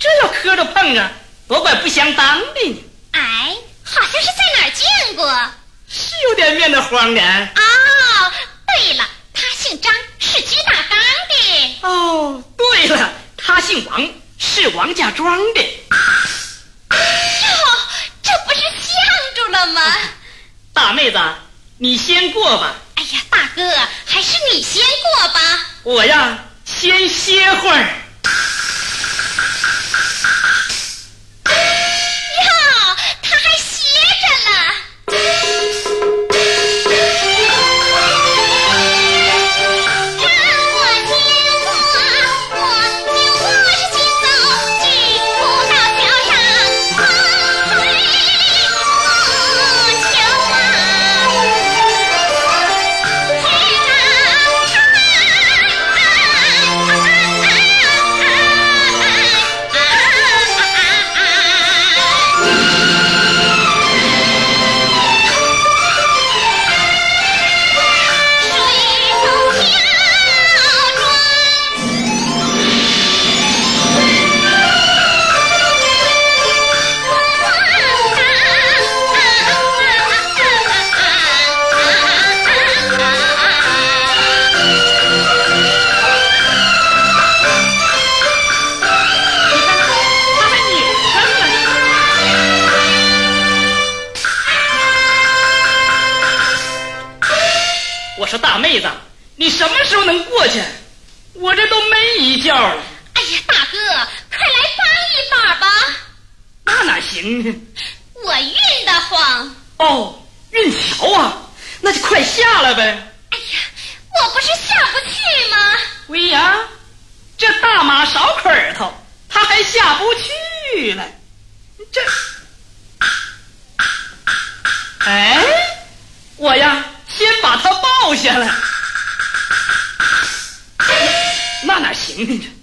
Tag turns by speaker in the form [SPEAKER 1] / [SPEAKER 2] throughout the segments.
[SPEAKER 1] 这要磕着碰着多怪不相当的呢。
[SPEAKER 2] 哎好像是在哪儿见过。
[SPEAKER 1] 是有点面的慌的
[SPEAKER 2] 哦对了他姓张是鸡大刚的。
[SPEAKER 1] 哦对了他姓王是王家庄的。
[SPEAKER 2] 哟这不是相住了吗？
[SPEAKER 1] 大妹子你先过吧。
[SPEAKER 2] 哎呀大哥还是你先过吧。
[SPEAKER 1] 我呀先歇会儿。
[SPEAKER 2] 我呀，
[SPEAKER 1] 先把他抱下来。那哪行呢？这。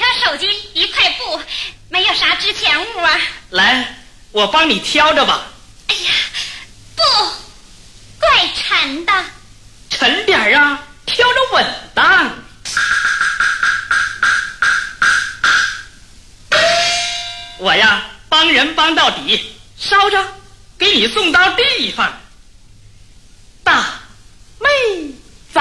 [SPEAKER 2] 条手机一块布，没有啥值钱物啊。
[SPEAKER 1] 来，我帮你挑着吧。
[SPEAKER 2] 哎呀，不，怪沉的。
[SPEAKER 1] 沉点儿啊，挑着稳当。我呀，帮人帮到底，捎着，给你送到地方。大妹子。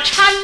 [SPEAKER 2] Watch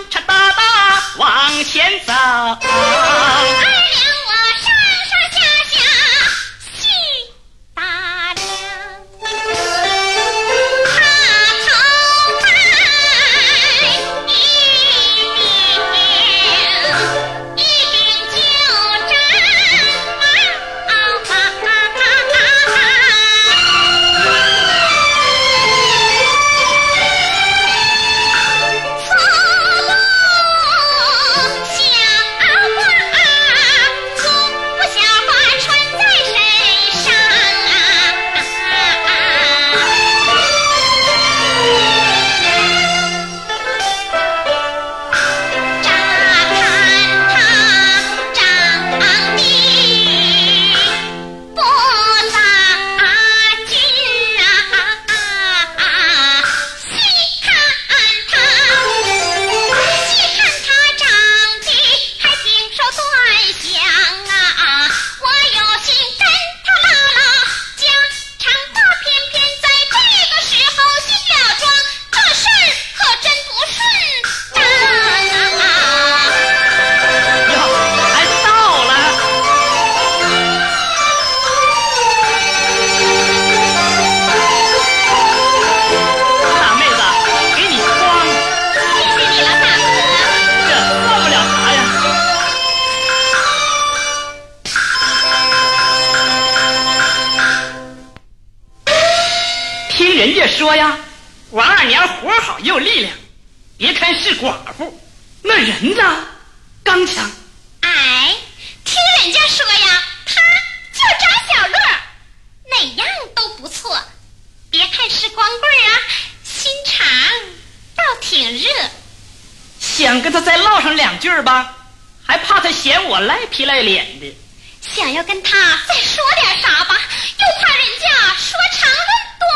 [SPEAKER 2] 还怕他嫌我赖皮赖脸的。
[SPEAKER 1] 想要跟他再说点啥吧，又怕人家说长论短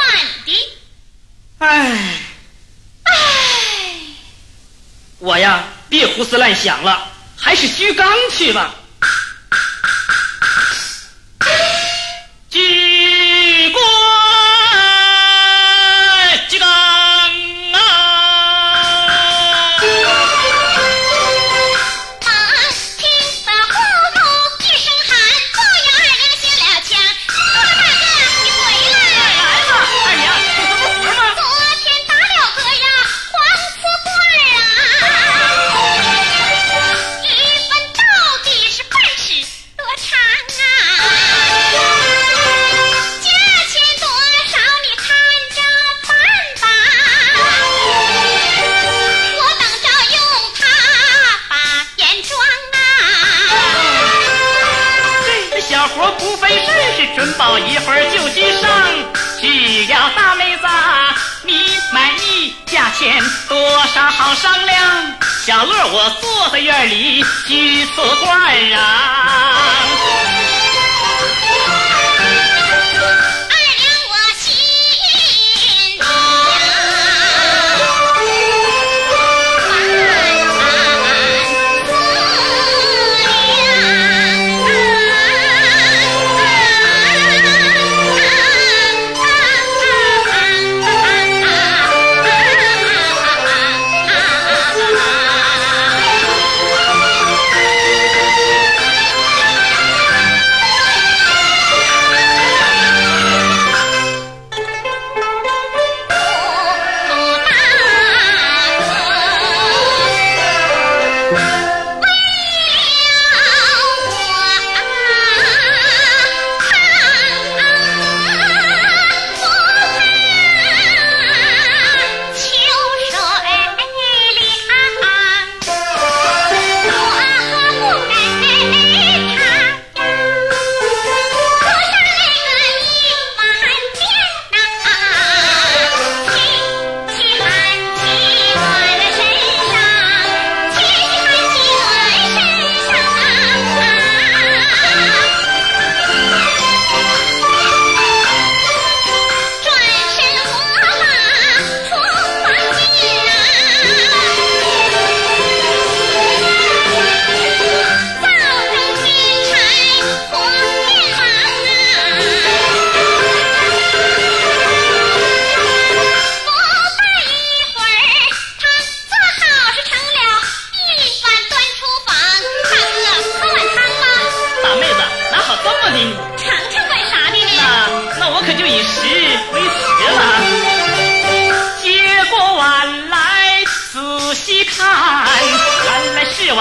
[SPEAKER 1] 的。
[SPEAKER 2] 唉，
[SPEAKER 1] 唉，
[SPEAKER 2] 我呀，别胡思乱想了，还是虚刚去吧。活不费事，是准保一会儿就去上。只要大妹子你满意，价钱多少好商量。小乐我坐在院里举瓷罐啊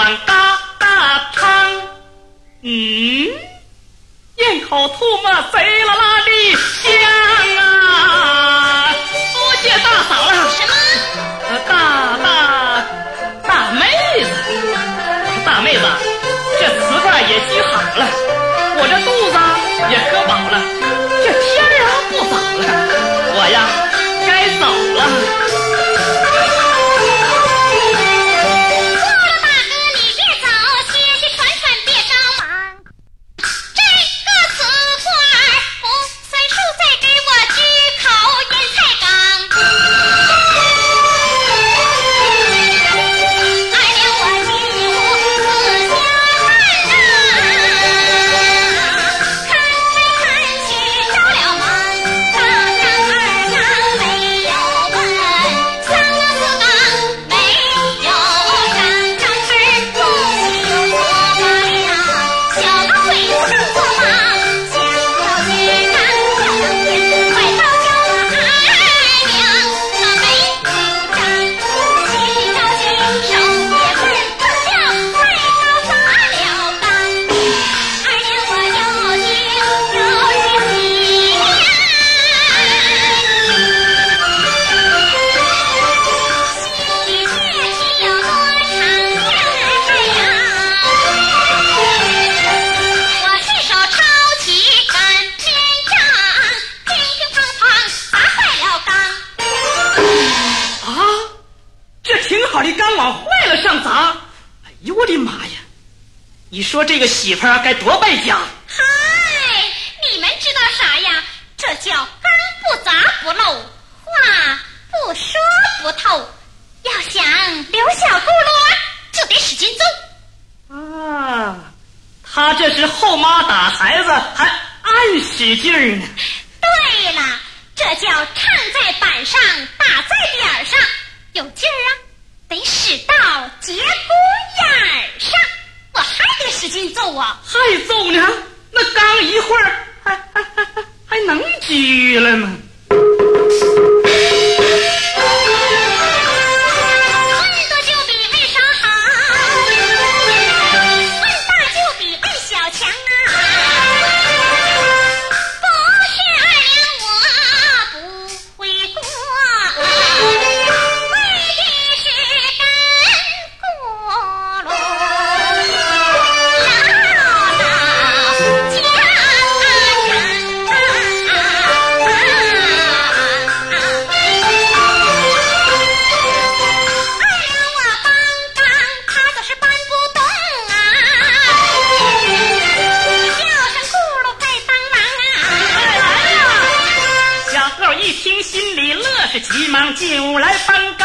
[SPEAKER 2] 碗嘎嘎汤，嗯，咽口唾沫贼啦啦的香啊！多谢大嫂了。
[SPEAKER 1] 什么？
[SPEAKER 2] 大大大妹子，大妹子，这瓷罐也举好了，我这肚子也喝饱了，这天儿啊不早了，我呀该走了。
[SPEAKER 1] 该多败家！
[SPEAKER 2] 嗨，你们知道啥呀？这叫钢不砸不漏，话不说不透。要想留小咕噜，就得使劲揍。
[SPEAKER 1] 啊，他这是后妈打孩子，还暗使劲儿呢。
[SPEAKER 2] 对了，这叫唱在板上，打在点儿上，有劲儿啊，得使到节骨眼儿上。我还得使劲揍啊！
[SPEAKER 1] 再揍呢？那刚一会儿，还还还还还能拘了吗？急忙就来搬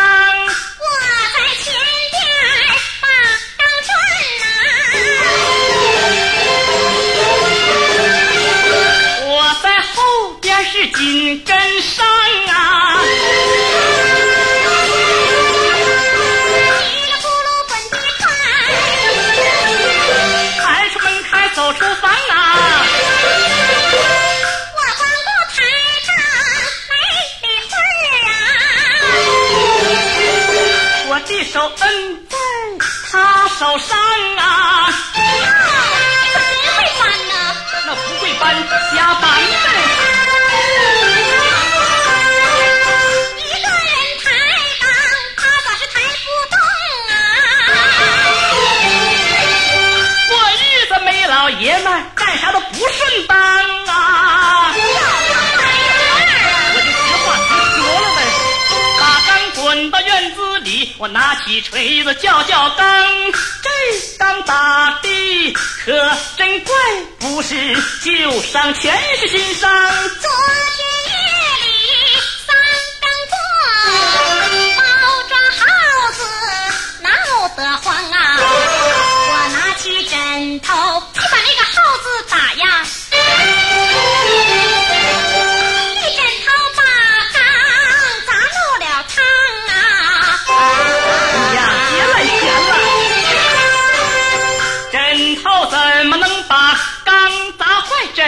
[SPEAKER 2] 我
[SPEAKER 1] 拿起锤子叫叫缸，这缸打的可真怪，不是旧伤，全是新伤。
[SPEAKER 2] 昨天夜里三更过，包装耗子闹得慌啊！我拿起枕头，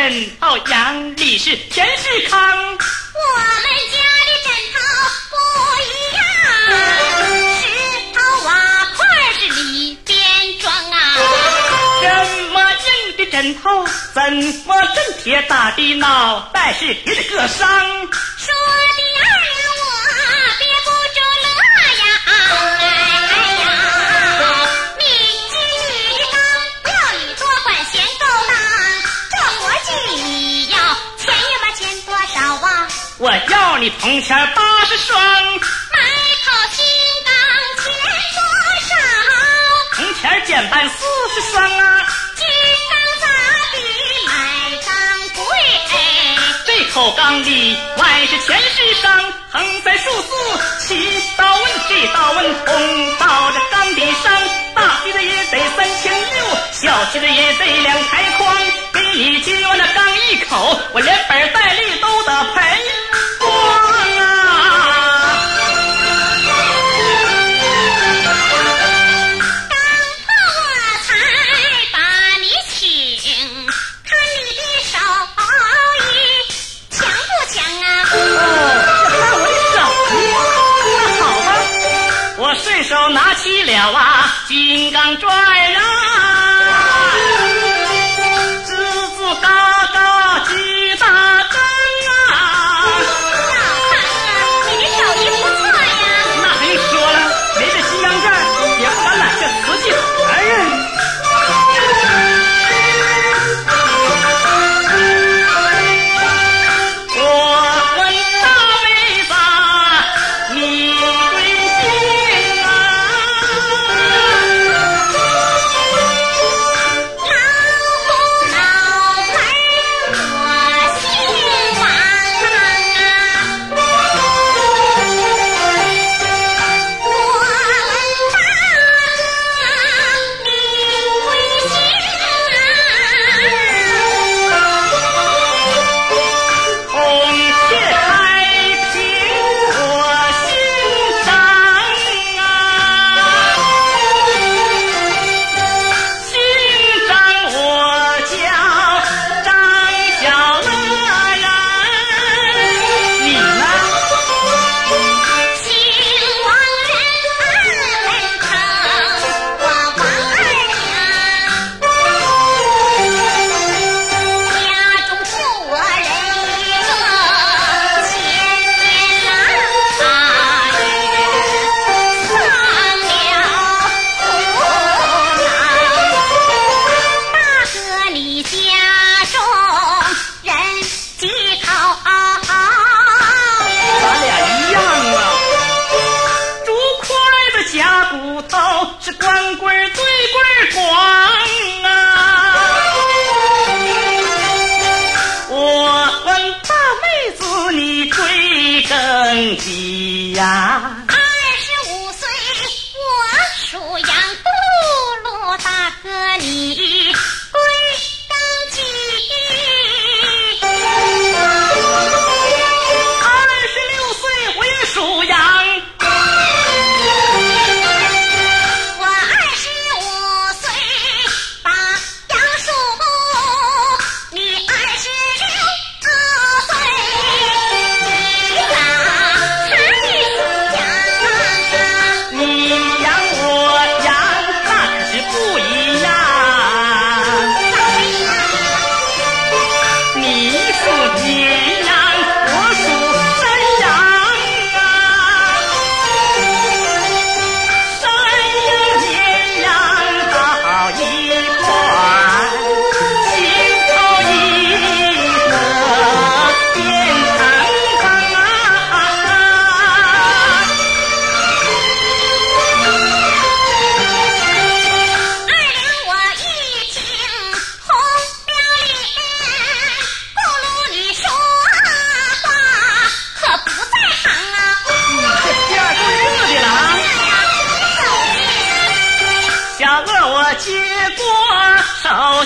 [SPEAKER 2] 枕头
[SPEAKER 1] 阳里是全是康。
[SPEAKER 2] 我们家的枕头不一样，石头瓦块是里边装啊。
[SPEAKER 1] 这么硬的枕头，怎么真铁打的脑袋是别的个伤？
[SPEAKER 2] 说
[SPEAKER 1] 铜钱八十双，
[SPEAKER 2] 买口金刚钱多少？
[SPEAKER 1] 铜钱减半四十双啊！
[SPEAKER 2] 金刚咋比买钢贵哎？
[SPEAKER 1] 这口缸里外是全是伤，横三竖四七道纹，这道纹通到这缸底上，大批的也得三千六，小批的也得两抬筐。给你今晚那缸一口，我连本带利都得赔拿起了啊金刚钻啊，吱吱嘎嘎几大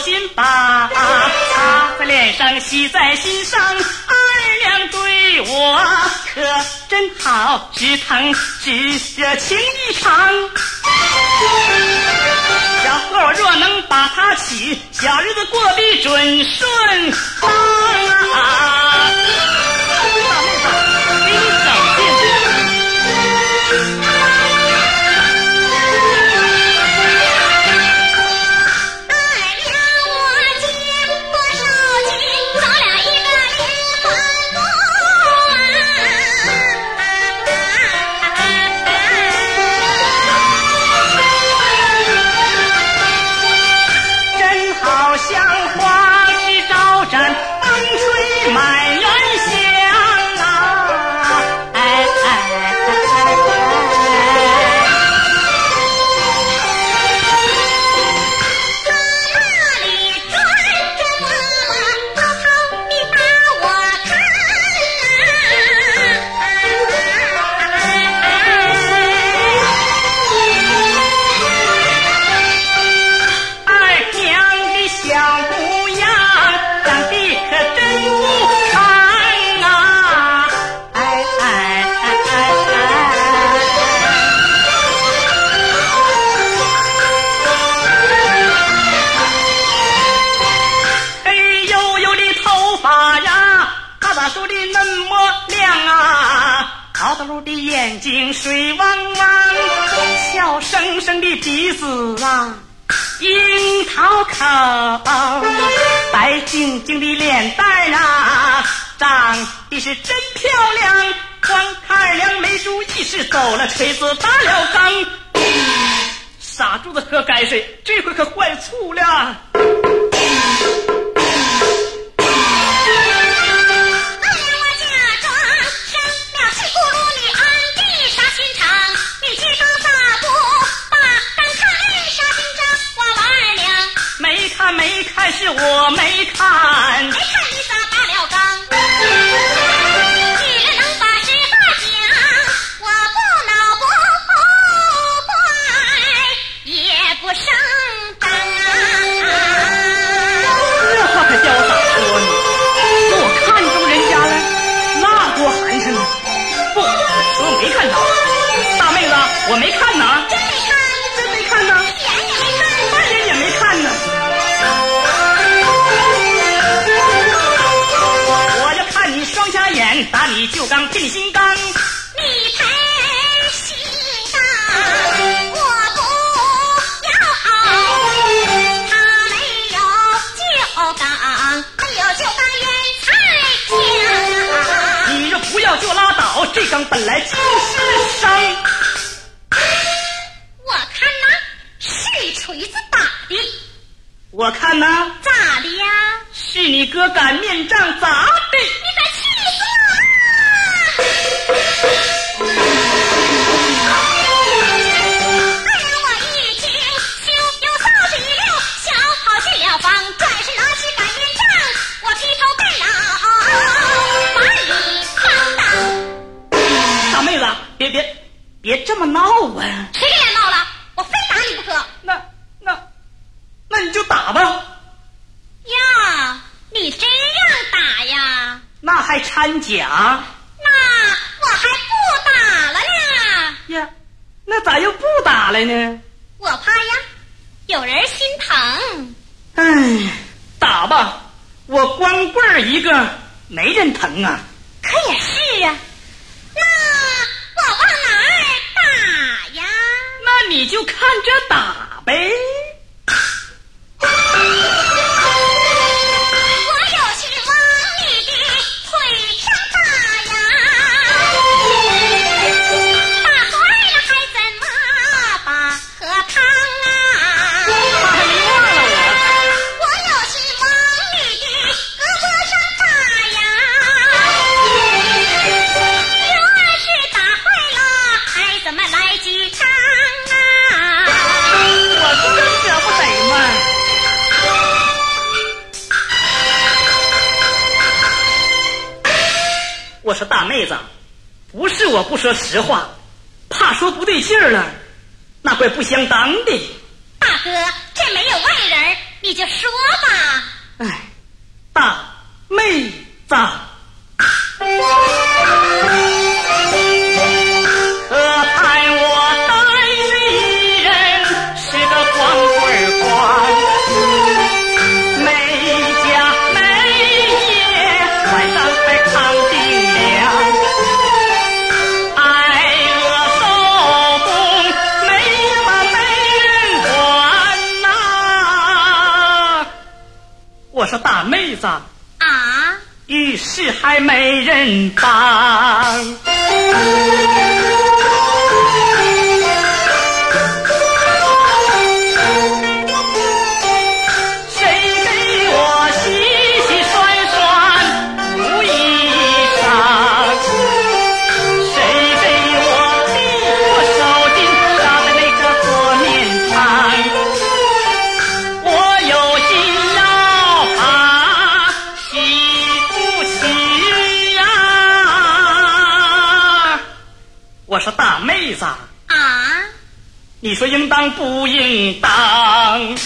[SPEAKER 1] 心吧啊擦在脸上喜在心上二两对我可真好只疼只热情一场小哥若能把他娶小日子过得准顺当啊。打柱子喝泔水这回可坏醋了。
[SPEAKER 2] 我假装生了气你心肠你看我玩了
[SPEAKER 1] 没看没看是我没看擀面杖砸
[SPEAKER 2] 我
[SPEAKER 1] 光棍一个没人疼啊。
[SPEAKER 2] 可也是啊。那我往哪儿打呀？
[SPEAKER 1] 那你就看着打呗。大妹子不是我不说实话怕说不对劲儿了那怪不相当的。
[SPEAKER 2] 大哥这没有外人你就说吧。
[SPEAKER 1] 哎大妹子这大妹子
[SPEAKER 2] 啊，
[SPEAKER 1] 遇事还没人帮。我是大妹子。
[SPEAKER 2] 啊？
[SPEAKER 1] 你说应当不应当？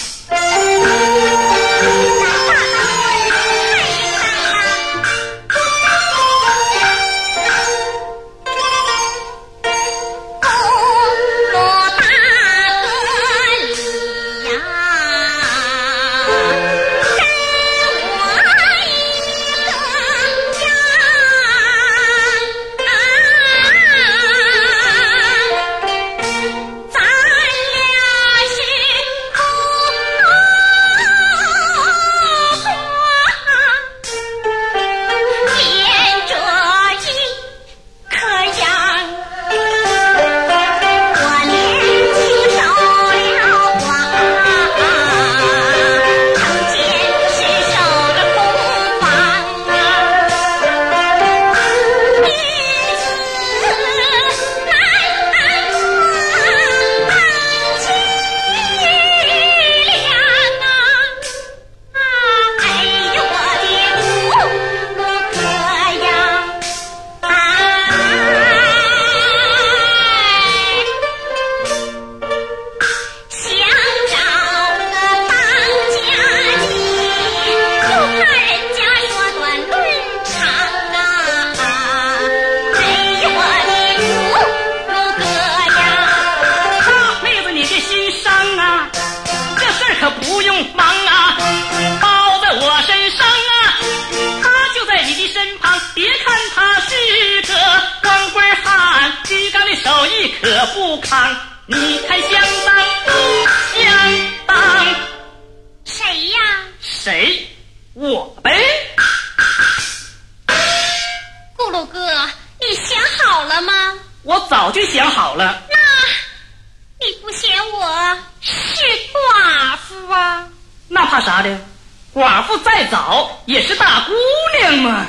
[SPEAKER 2] 怕
[SPEAKER 1] 啥的？寡妇再早也是大姑娘嘛